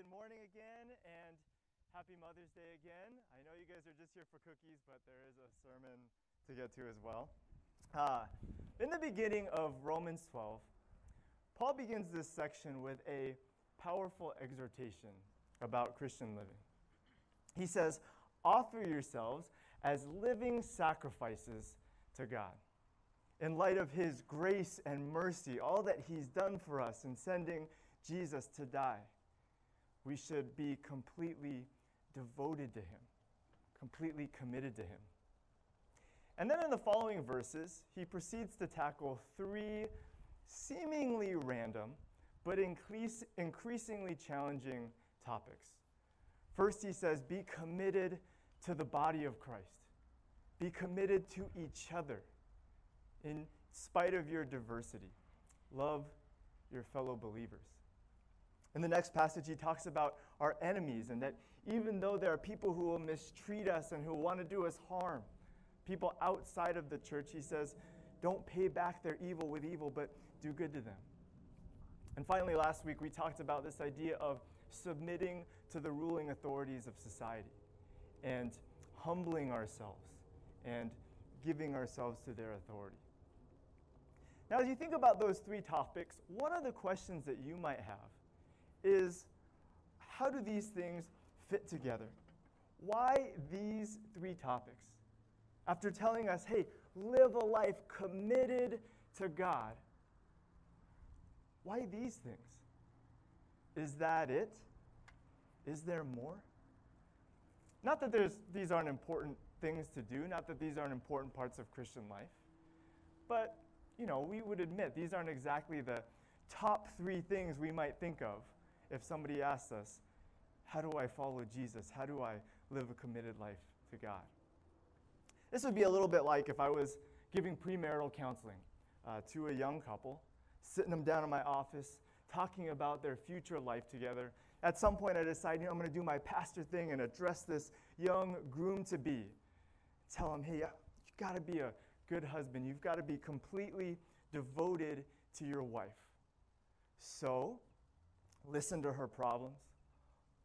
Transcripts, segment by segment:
good morning again, and happy Mother's Day again. I know you guys are just here for cookies, but there is a sermon to get to as well. Uh, in the beginning of Romans 12, Paul begins this section with a powerful exhortation about Christian living. He says, Offer yourselves as living sacrifices to God. In light of his grace and mercy, all that he's done for us in sending Jesus to die, we should be completely devoted to him, completely committed to him. And then in the following verses, he proceeds to tackle three seemingly random but increase, increasingly challenging topics. First, he says, Be committed to the body of Christ, be committed to each other in spite of your diversity. Love your fellow believers. In the next passage, he talks about our enemies and that even though there are people who will mistreat us and who want to do us harm, people outside of the church, he says, don't pay back their evil with evil, but do good to them. And finally, last week, we talked about this idea of submitting to the ruling authorities of society and humbling ourselves and giving ourselves to their authority. Now, as you think about those three topics, one of the questions that you might have is how do these things fit together? Why these three topics? After telling us, hey, live a life committed to God, why these things? Is that it? Is there more? Not that there's, these aren't important things to do, not that these aren't important parts of Christian life, but you know, we would admit these aren't exactly the top three things we might think of if somebody asks us, How do I follow Jesus? How do I live a committed life to God? This would be a little bit like if I was giving premarital counseling uh, to a young couple, sitting them down in my office, talking about their future life together. At some point, I decide, you know, I'm going to do my pastor thing and address this young groom to be. Tell him, hey, you've got to be a good husband. You've got to be completely devoted to your wife. So, listen to her problems,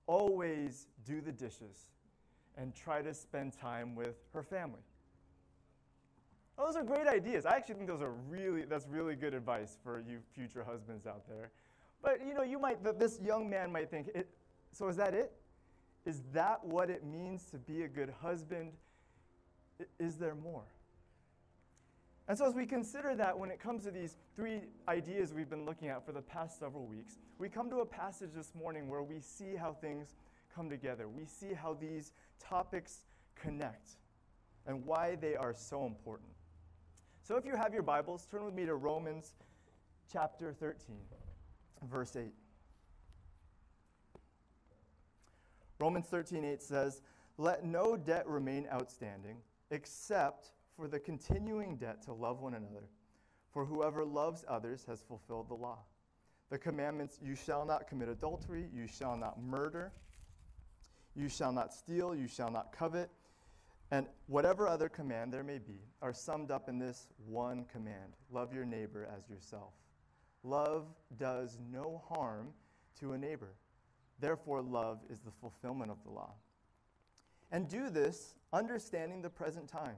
always do the dishes, and try to spend time with her family. Those are great ideas. I actually think those are really that's really good advice for you future husbands out there. But you know, you might this young man might think, so is that it? Is that what it means to be a good husband? Is there more? And so, as we consider that when it comes to these three ideas we've been looking at for the past several weeks, we come to a passage this morning where we see how things come together. We see how these topics connect and why they are so important. So, if you have your Bibles, turn with me to Romans chapter 13, verse 8. Romans 13, 8 says, Let no debt remain outstanding except for the continuing debt to love one another. For whoever loves others has fulfilled the law. The commandments you shall not commit adultery, you shall not murder, you shall not steal, you shall not covet, and whatever other command there may be are summed up in this one command love your neighbor as yourself. Love does no harm to a neighbor. Therefore, love is the fulfillment of the law. And do this understanding the present time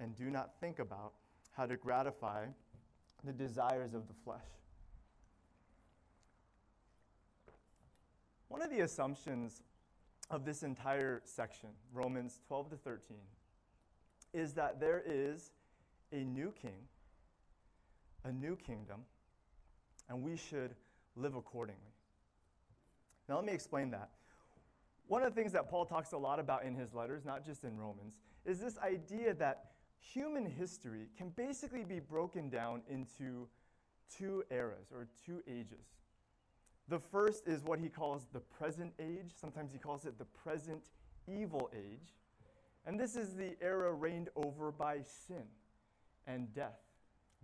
and do not think about how to gratify the desires of the flesh. One of the assumptions of this entire section, Romans 12 to 13, is that there is a new king, a new kingdom, and we should live accordingly. Now, let me explain that. One of the things that Paul talks a lot about in his letters, not just in Romans, is this idea that human history can basically be broken down into two eras or two ages. The first is what he calls the present age. Sometimes he calls it the present evil age. And this is the era reigned over by sin and death.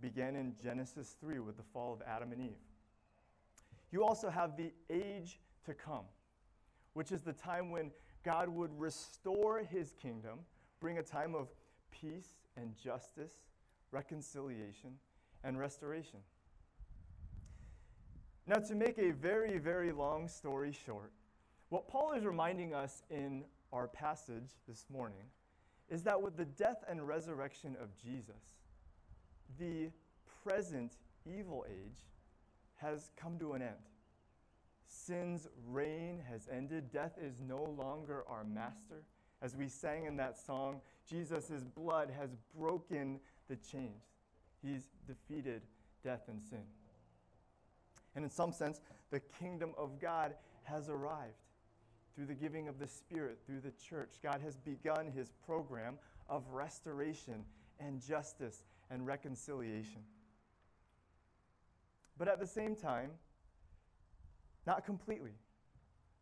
Began in Genesis 3 with the fall of Adam and Eve. You also have the age to come, which is the time when God would restore his kingdom, bring a time of peace and justice, reconciliation, and restoration. Now, to make a very, very long story short, what Paul is reminding us in our passage this morning is that with the death and resurrection of Jesus, the present evil age has come to an end. Sin's reign has ended. Death is no longer our master. As we sang in that song, Jesus' blood has broken the chains. He's defeated death and sin. And in some sense, the kingdom of God has arrived through the giving of the Spirit, through the church. God has begun his program of restoration and justice and reconciliation. But at the same time, not completely.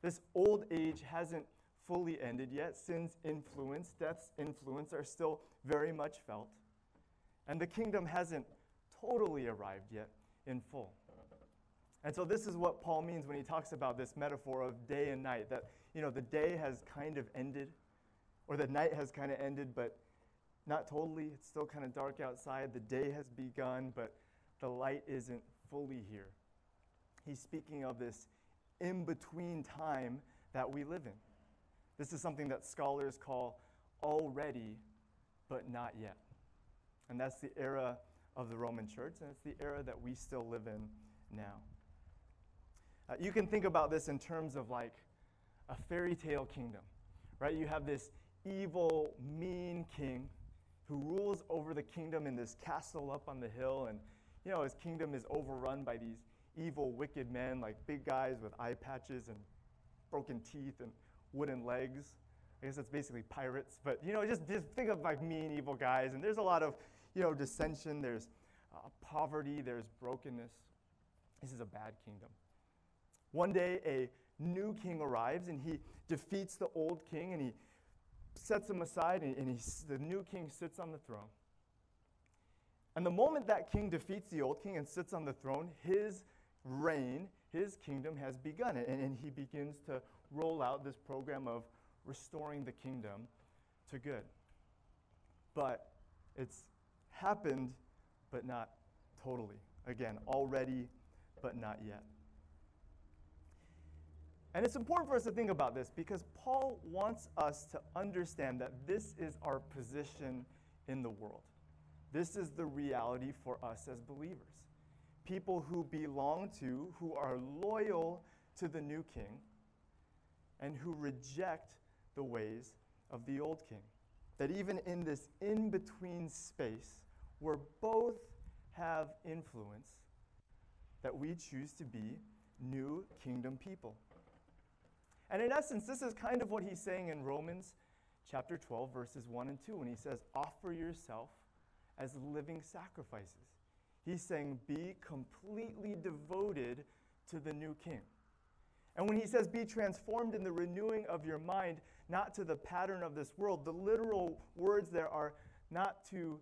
This old age hasn't fully ended yet. Sin's influence, death's influence are still very much felt. And the kingdom hasn't totally arrived yet in full. And so this is what Paul means when he talks about this metaphor of day and night that you know the day has kind of ended or the night has kind of ended but not totally. It's still kind of dark outside. The day has begun but the light isn't fully here. He's speaking of this in between time that we live in. This is something that scholars call already, but not yet. And that's the era of the Roman church, and it's the era that we still live in now. Uh, you can think about this in terms of like a fairy tale kingdom, right? You have this evil, mean king who rules over the kingdom in this castle up on the hill, and you know his kingdom is overrun by these evil, wicked men, like big guys with eye patches and broken teeth and wooden legs. I guess that's basically pirates, but you know, just, just think of like mean, evil guys. And there's a lot of, you know, dissension. There's uh, poverty. There's brokenness. This is a bad kingdom. One day, a new king arrives and he defeats the old king and he sets him aside and, and he, the new king sits on the throne. And the moment that king defeats the old king and sits on the throne, his reign, his kingdom has begun. And, and he begins to roll out this program of restoring the kingdom to good. But it's happened, but not totally. Again, already, but not yet. And it's important for us to think about this because Paul wants us to understand that this is our position in the world. This is the reality for us as believers people who belong to, who are loyal to the new king, and who reject the ways of the old king. That even in this in between space where both have influence, that we choose to be new kingdom people. And in essence, this is kind of what he's saying in Romans chapter 12, verses 1 and 2, when he says, Offer yourself as living sacrifices He's saying, be completely devoted to the new king. And when he says, be transformed in the renewing of your mind, not to the pattern of this world, the literal words there are not to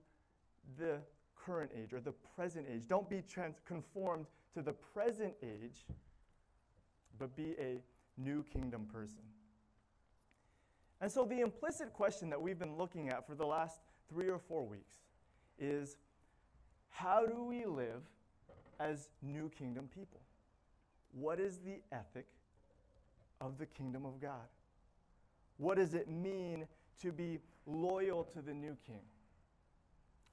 the current age or the present age. Don't be trans- conformed to the present age, but be a new kingdom person. And so, the implicit question that we've been looking at for the last three or four weeks is how do we live as new kingdom people? What is the ethic of the kingdom of God? What does it mean to be loyal to the new king?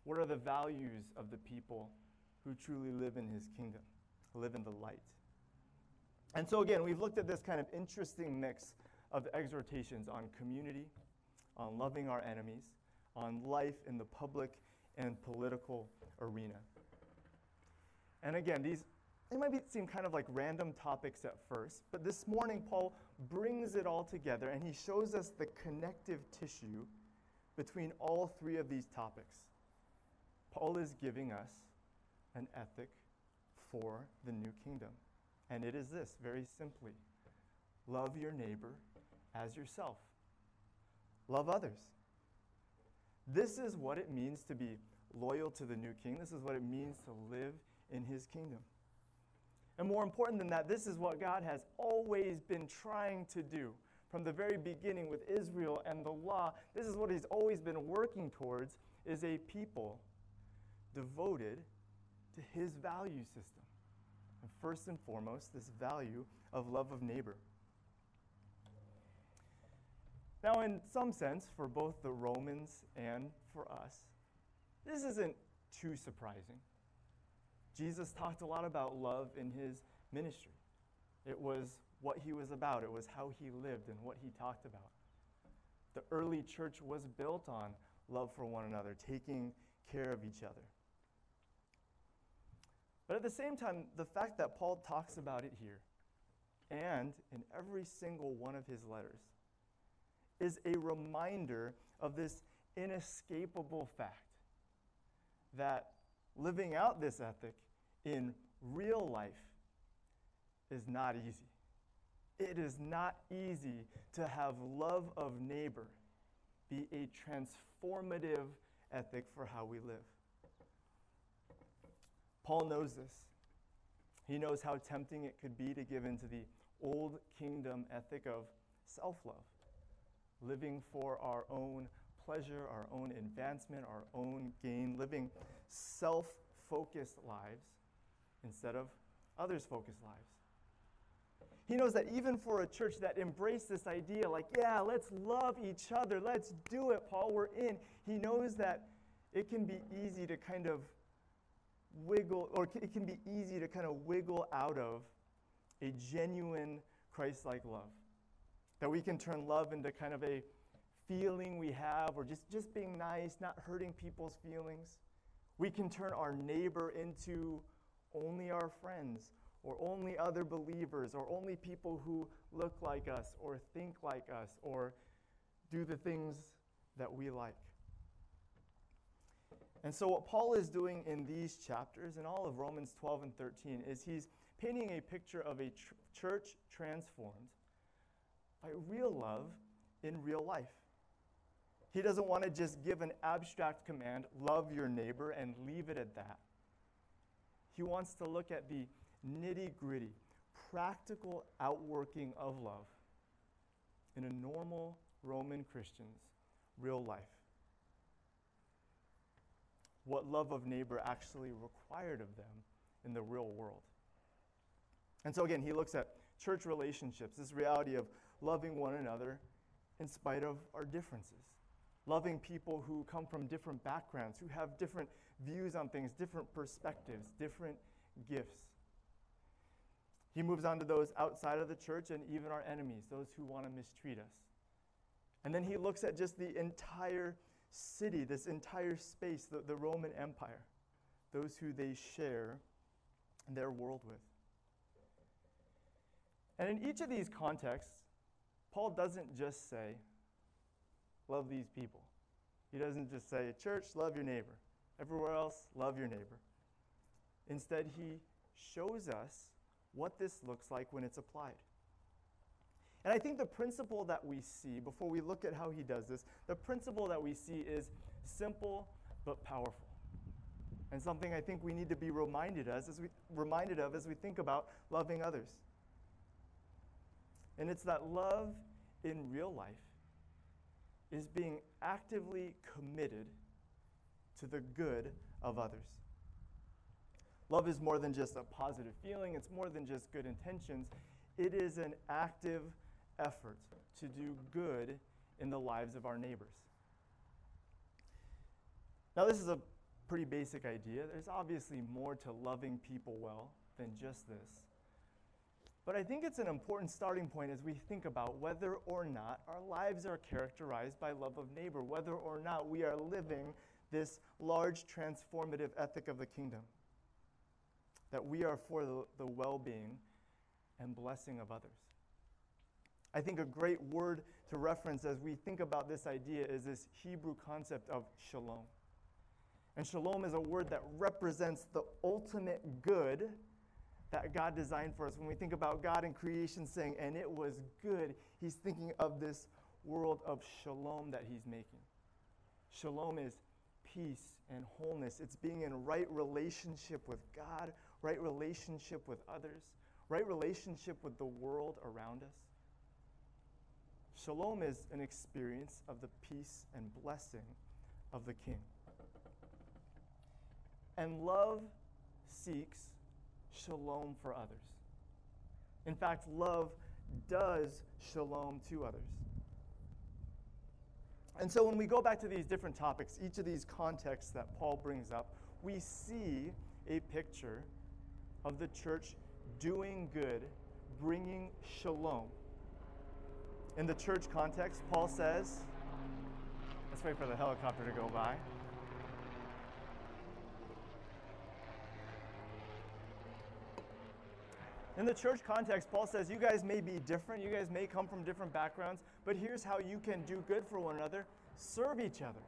What are the values of the people who truly live in his kingdom, live in the light? And so, again, we've looked at this kind of interesting mix of exhortations on community, on loving our enemies, on life in the public and political arena. And again, these they might be, seem kind of like random topics at first, but this morning Paul brings it all together and he shows us the connective tissue between all three of these topics. Paul is giving us an ethic for the new kingdom, And it is this very simply love your neighbor as yourself, love others. This is what it means to be loyal to the new king. This is what it means to live in his kingdom. And more important than that, this is what God has always been trying to do from the very beginning with Israel and the law. This is what he's always been working towards is a people devoted to his value system. And first and foremost, this value of love of neighbor. Now, in some sense, for both the Romans and for us, this isn't too surprising. Jesus talked a lot about love in his ministry. It was what he was about, it was how he lived and what he talked about. The early church was built on love for one another, taking care of each other. But at the same time, the fact that Paul talks about it here and in every single one of his letters is a reminder of this inescapable fact that living out this ethic in real life is not easy. It is not easy to have love of neighbor be a transformative ethic for how we live. Paul knows this. He knows how tempting it could be to give into the old kingdom ethic of self love, living for our own pleasure, our own advancement, our own gain, living self focused lives instead of others focused lives. He knows that even for a church that embraced this idea, like, yeah, let's love each other, let's do it, Paul, we're in, he knows that it can be easy to kind of wiggle, or it can be easy to kind of wiggle out of a genuine Christ like love. That we can turn love into kind of a feeling we have, or just, just being nice, not hurting people's feelings. We can turn our neighbor into only our friends, or only other believers, or only people who look like us, or think like us, or do the things that we like. And so, what Paul is doing in these chapters, in all of Romans 12 and 13, is he's painting a picture of a tr- church transformed by real love in real life. He doesn't want to just give an abstract command, love your neighbor, and leave it at that. He wants to look at the nitty gritty, practical outworking of love in a normal Roman Christian's real life. What love of neighbor actually required of them in the real world. And so, again, he looks at church relationships, this reality of loving one another in spite of our differences, loving people who come from different backgrounds, who have different views on things, different perspectives, different gifts. He moves on to those outside of the church and even our enemies, those who want to mistreat us. And then he looks at just the entire city, this entire space, the, the Roman Empire, those who they share their world with. And in each of these contexts, Paul doesn't just say, love these people. He doesn't just say, church, love your neighbor. Everywhere else, love your neighbor. Instead, he shows us what this looks like when it's applied. And I think the principle that we see, before we look at how he does this, the principle that we see is simple but powerful. And something I think we need to be reminded as, as we reminded of as we think about loving others. And it's that love in real life is being actively committed to the good of others. Love is more than just a positive feeling, it's more than just good intentions. It is an active effort to do good in the lives of our neighbors. Now, this is a pretty basic idea. There's obviously more to loving people well than just this. But I think it's an important starting point as we think about whether or not our lives are characterized by love of neighbor, whether or not we are living this large transformative ethic of the kingdom. That we are for the, the well being and blessing of others. I think a great word to reference as we think about this idea is this Hebrew concept of shalom. And shalom is a word that represents the ultimate good that God designed for us. When we think about God in creation saying, and it was good, he's thinking of this world of shalom that he's making. Shalom is peace and wholeness, it's being in right relationship with God, right relationship with others, right relationship with the world around us. Shalom is an experience of the peace and blessing of the King. And love seeks shalom for others. In fact, love does shalom to others. And so when we go back to these different topics, each of these contexts that Paul brings up, we see a picture of the church doing good, bringing shalom. In the church context, Paul says, let's wait for the helicopter to go by. In the church context, Paul says, You guys may be different, you guys may come from different backgrounds, but here's how you can do good for one another serve each other.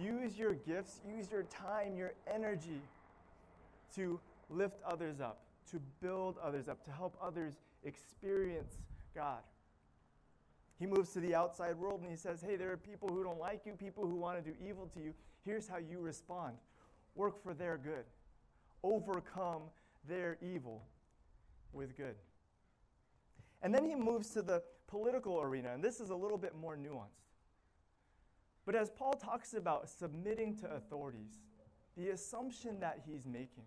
Use your gifts, use your time, your energy to lift others up, to build others up, to help others experience God. He moves to the outside world and he says, Hey, there are people who don't like you, people who want to do evil to you. Here's how you respond work for their good, overcome their evil with good. And then he moves to the political arena, and this is a little bit more nuanced. But as Paul talks about submitting to authorities, the assumption that he's making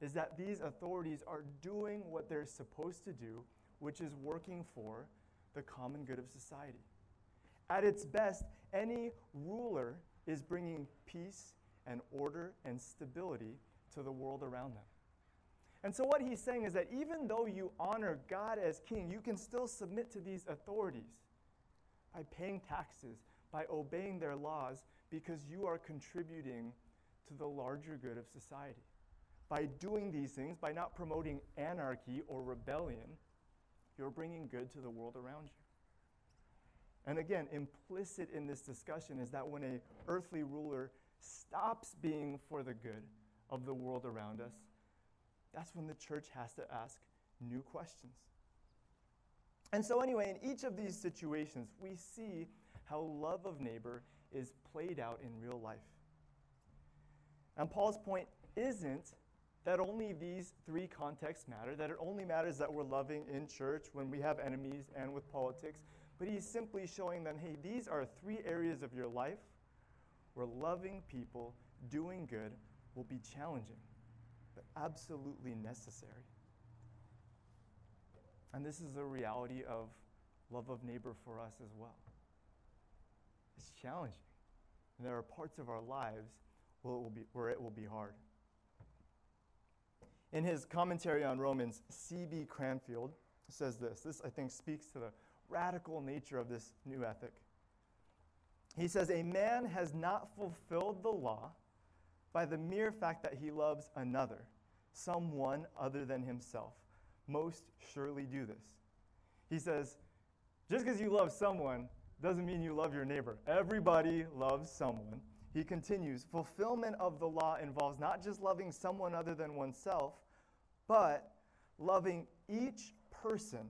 is that these authorities are doing what they're supposed to do, which is working for the common good of society. At its best, any ruler is bringing peace and order and stability to the world around them. And so, what he's saying is that even though you honor God as king, you can still submit to these authorities by paying taxes, by obeying their laws, because you are contributing to the larger good of society. By doing these things, by not promoting anarchy or rebellion, you're bringing good to the world around you. And again, implicit in this discussion is that when a earthly ruler stops being for the good of the world around us, that's when the church has to ask new questions. And so, anyway, in each of these situations, we see how love of neighbor is played out in real life. And Paul's point isn't that only these three contexts matter, that it only matters that we're loving in church when we have enemies and with politics, but he's simply showing them hey, these are three areas of your life where loving people, doing good, will be challenging but absolutely necessary. And this is the reality of love of neighbor for us as well. It's challenging. And there are parts of our lives where it will be, where it will be hard. In his commentary on Romans, C.B. Cranfield says this. This, I think, speaks to the radical nature of this new ethic. He says, A man has not fulfilled the law by the mere fact that he loves another, someone other than himself. Most surely do this. He says, just because you love someone doesn't mean you love your neighbor. Everybody loves someone. He continues, fulfillment of the law involves not just loving someone other than oneself, but loving each person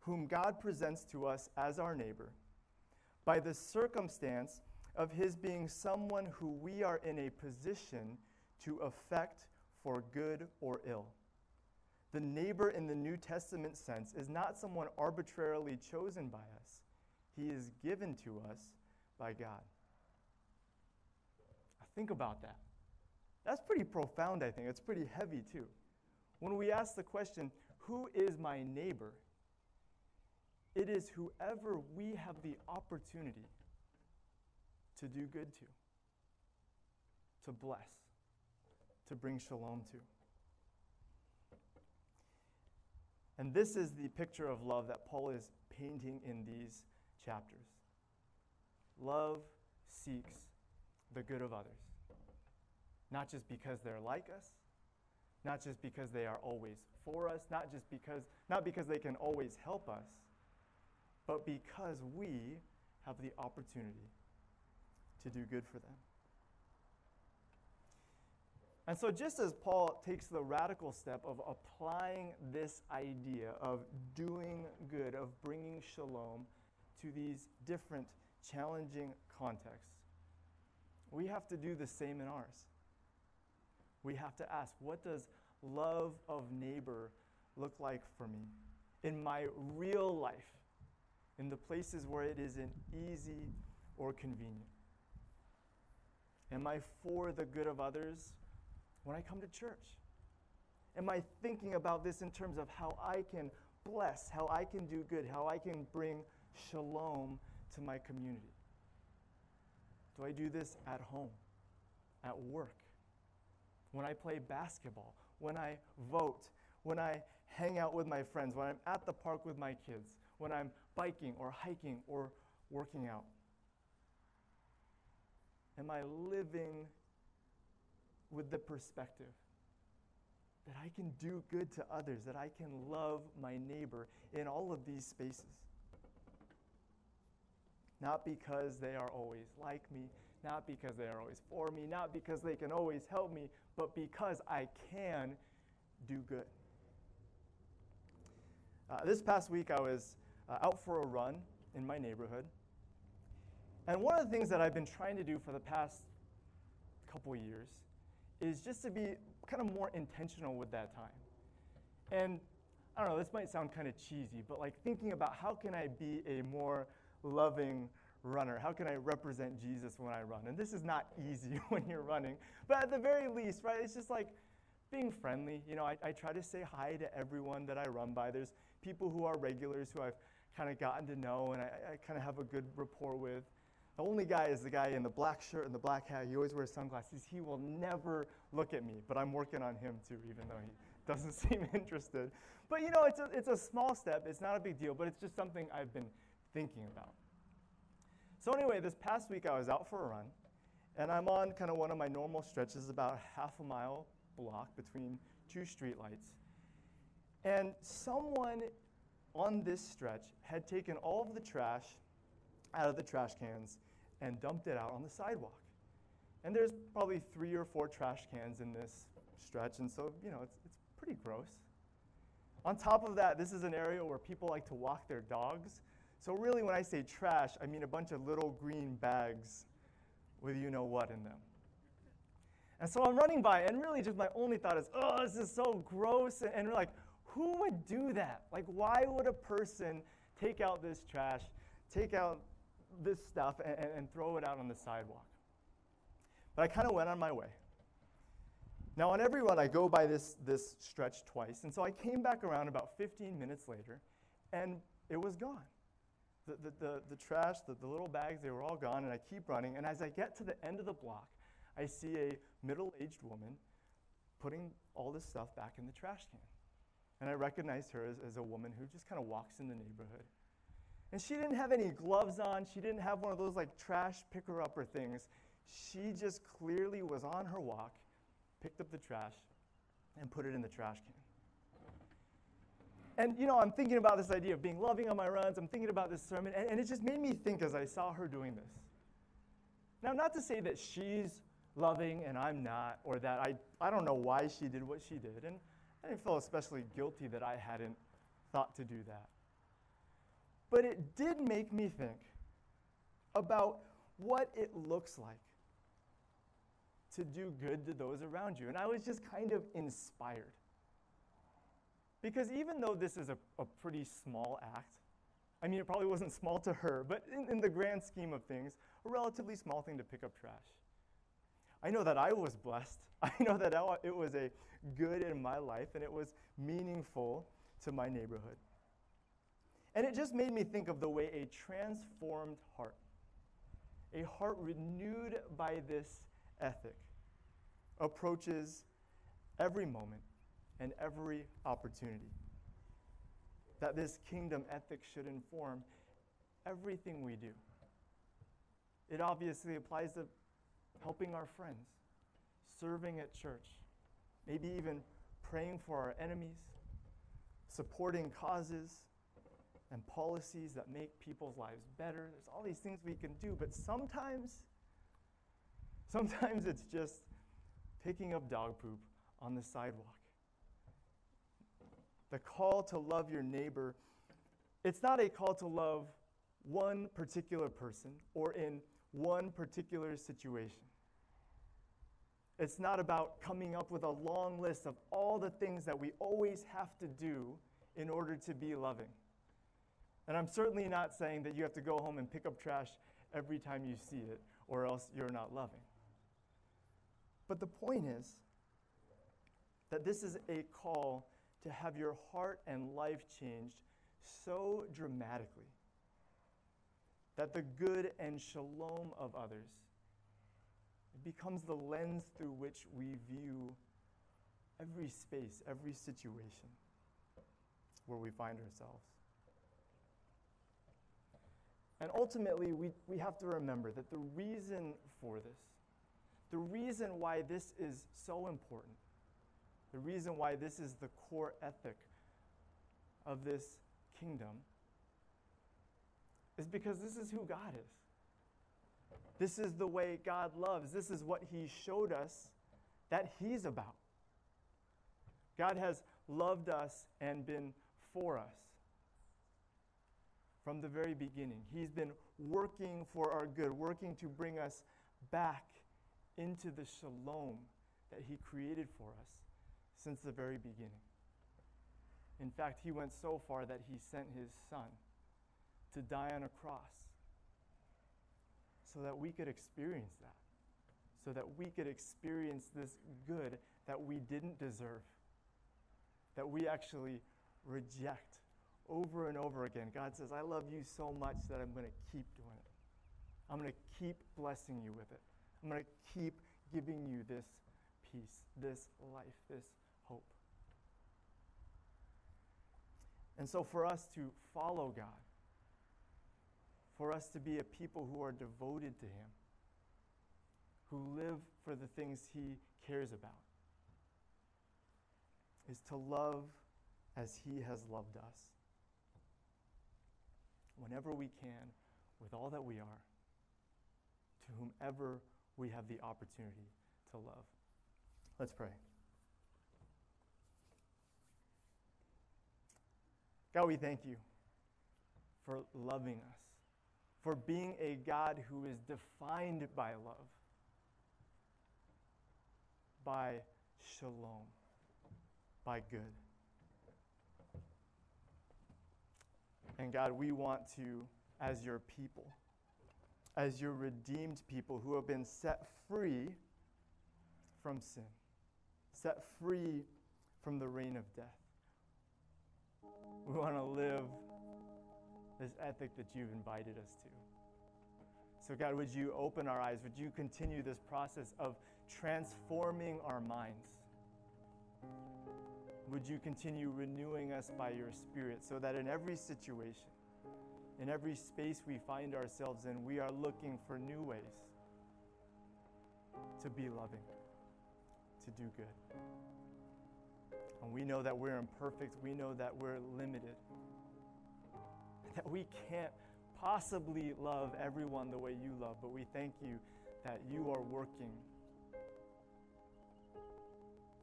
whom God presents to us as our neighbor by the circumstance of his being someone who we are in a position to affect for good or ill. The neighbor in the New Testament sense is not someone arbitrarily chosen by us, he is given to us by God. Think about that. That's pretty profound, I think. It's pretty heavy, too. When we ask the question, Who is my neighbor? It is whoever we have the opportunity to do good to, to bless, to bring shalom to. And this is the picture of love that Paul is painting in these chapters. Love seeks the good of others, not just because they're like us, not just because they are always for us, not just because not because they can always help us, but because we have the opportunity to do good for them. And so, just as Paul takes the radical step of applying this idea of doing good, of bringing shalom to these different challenging contexts, we have to do the same in ours. We have to ask, what does love of neighbor look like for me in my real life, in the places where it isn't easy or convenient? Am I for the good of others when I come to church? Am I thinking about this in terms of how I can bless, how I can do good, how I can bring shalom to my community? Do I do this at home, at work, when I play basketball, when I vote, when I hang out with my friends, when I'm at the park with my kids, when I'm biking or hiking or working out? Am I living with the perspective that I can do good to others, that I can love my neighbor in all of these spaces? Not because they are always like me, not because they are always for me, not because they can always help me, but because I can do good. Uh, this past week, I was uh, out for a run in my neighborhood. And one of the things that I've been trying to do for the past couple years is just to be kind of more intentional with that time. And I don't know, this might sound kind of cheesy, but like thinking about how can I be a more loving runner? How can I represent Jesus when I run? And this is not easy when you're running, but at the very least, right, it's just like being friendly. You know, I, I try to say hi to everyone that I run by. There's people who are regulars who I've kind of gotten to know and I, I kind of have a good rapport with. The only guy is the guy in the black shirt and the black hat. He always wears sunglasses. He will never look at me, but I'm working on him too, even though he doesn't seem interested. But you know, it's a, it's a small step. It's not a big deal, but it's just something I've been thinking about. So, anyway, this past week I was out for a run, and I'm on kind of one of my normal stretches, about half a mile block between two streetlights. And someone on this stretch had taken all of the trash out of the trash cans and dumped it out on the sidewalk. And there's probably three or four trash cans in this stretch, and so, you know, it's, it's pretty gross. On top of that, this is an area where people like to walk their dogs. So, really, when I say trash, I mean a bunch of little green bags with you know what in them. And so I'm running by, and really, just my only thought is, oh, this is so gross. And, and we're like, who would do that? Like, why would a person take out this trash, take out this stuff, and, and throw it out on the sidewalk? But I kind of went on my way. Now, on every run, I go by this, this stretch twice. And so I came back around about 15 minutes later, and it was gone. The, the, the, the trash, the, the little bags, they were all gone, and I keep running. And as I get to the end of the block, I see a middle aged woman putting all this stuff back in the trash can. And I recognized her as, as a woman who just kind of walks in the neighborhood. And she didn't have any gloves on. She didn't have one of those like trash picker upper things. She just clearly was on her walk, picked up the trash, and put it in the trash can. And you know, I'm thinking about this idea of being loving on my runs. I'm thinking about this sermon, and, and it just made me think as I saw her doing this. Now, not to say that she's loving and I'm not, or that I, I don't know why she did what she did. And I didn't feel especially guilty that I hadn't thought to do that. But it did make me think about what it looks like to do good to those around you. And I was just kind of inspired. Because even though this is a, a pretty small act, I mean, it probably wasn't small to her, but in, in the grand scheme of things, a relatively small thing to pick up trash. I know that I was blessed. I know that it was a good in my life and it was meaningful to my neighborhood. And it just made me think of the way a transformed heart, a heart renewed by this ethic, approaches every moment and every opportunity. That this kingdom ethic should inform everything we do. It obviously applies to helping our friends, serving at church, maybe even praying for our enemies, supporting causes and policies that make people's lives better. There's all these things we can do, but sometimes, sometimes it's just picking up dog poop on the sidewalk. The call to love your neighbor, it's not a call to love one particular person or in one particular situation. It's not about coming up with a long list of all the things that we always have to do in order to be loving. And I'm certainly not saying that you have to go home and pick up trash every time you see it, or else you're not loving. But the point is that this is a call to have your heart and life changed so dramatically that the good and shalom of others becomes the lens through which we view every space, every situation where we find ourselves. And ultimately, we, we have to remember that the reason for this, the reason why this is so important, the reason why this is the core ethic of this kingdom, is because this is who God is. This is the way God loves. This is what He showed us that He's about. God has loved us and been for us from the very beginning. He's been working for our good, working to bring us back into the shalom that He created for us since the very beginning. In fact, He went so far that He sent His Son to die on a cross so that we could experience that, so that we could experience this good that we didn't deserve, that we actually reject over and over again. God says, I love you so much that I'm going to keep doing it. I'm going to keep blessing you with it. I'm going to keep giving you this peace, this life, this hope. And so, for us to follow God, for us to be a people who are devoted to Him, who live for the things He cares about, is to love as He has loved us whenever we can, with all that we are, to whomever we have the opportunity to love. Let's pray. God, we thank you for loving us, for being a God who is defined by love, by shalom, by good. And God, we want to, as your people, as your redeemed people who have been set free from sin, set free from the reign of death, we want to live this ethic that you've invited us to. So, God, would you open our eyes? Would you continue this process of transforming our minds? Would you continue renewing us by your Spirit so that in every situation, in every space we find ourselves in, we are looking for new ways to be loving, to do good. And we know that we're imperfect, we know that we're limited, that we can't possibly love everyone the way you love, but we thank you that you are working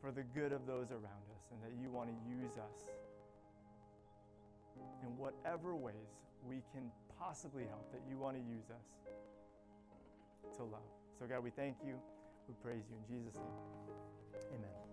for the good of those around us and that you want to use us in whatever ways we can possibly help, that you want to use us to love. So, God, we thank you. We praise you in Jesus' name. Amen.